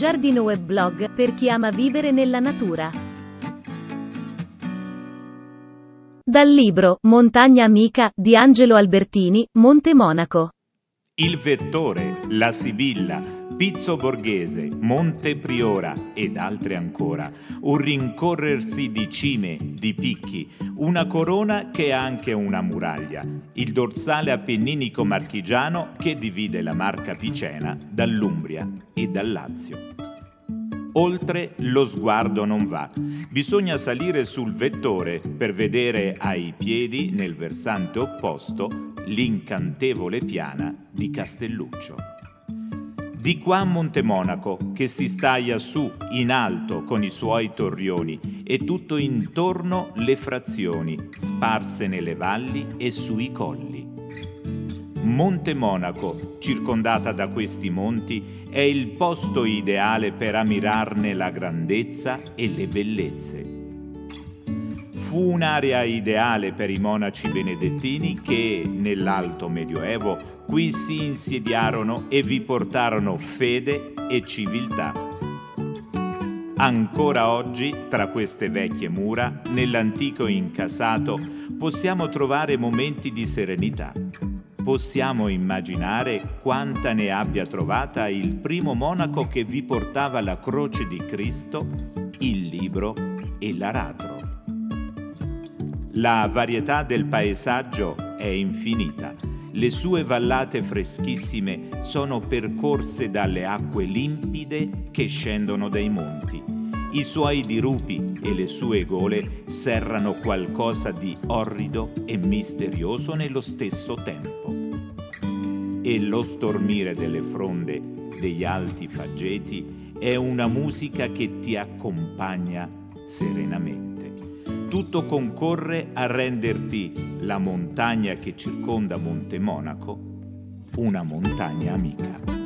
Giardino Weblog per chi ama vivere nella natura. Dal libro Montagna amica di Angelo Albertini, Monte Monaco. Il Vettore, La Sibilla, Pizzo Borghese, Monte Priora ed altre ancora. Un rincorrersi di cime, di picchi, una corona che è anche una muraglia. Il dorsale appenninico marchigiano che divide la Marca Picena dall'Umbria e dal Lazio. Oltre lo sguardo non va. Bisogna salire sul vettore per vedere ai piedi, nel versante opposto, l'incantevole piana di Castelluccio. Di qua Montemonaco, che si staglia su in alto con i suoi torrioni e tutto intorno le frazioni, sparse nelle valli e sui colli. Monte Monaco, circondata da questi monti, è il posto ideale per ammirarne la grandezza e le bellezze. Fu un'area ideale per i monaci benedettini che, nell'alto medioevo, qui si insediarono e vi portarono fede e civiltà. Ancora oggi, tra queste vecchie mura, nell'antico incasato, possiamo trovare momenti di serenità. Possiamo immaginare quanta ne abbia trovata il primo monaco che vi portava la croce di Cristo, il libro e l'aratro. La varietà del paesaggio è infinita. Le sue vallate freschissime sono percorse dalle acque limpide che scendono dai monti. I suoi dirupi e le sue gole serrano qualcosa di orrido e misterioso nello stesso tempo. E lo stormire delle fronde degli alti faggeti è una musica che ti accompagna serenamente tutto concorre a renderti la montagna che circonda Monte Monaco una montagna amica.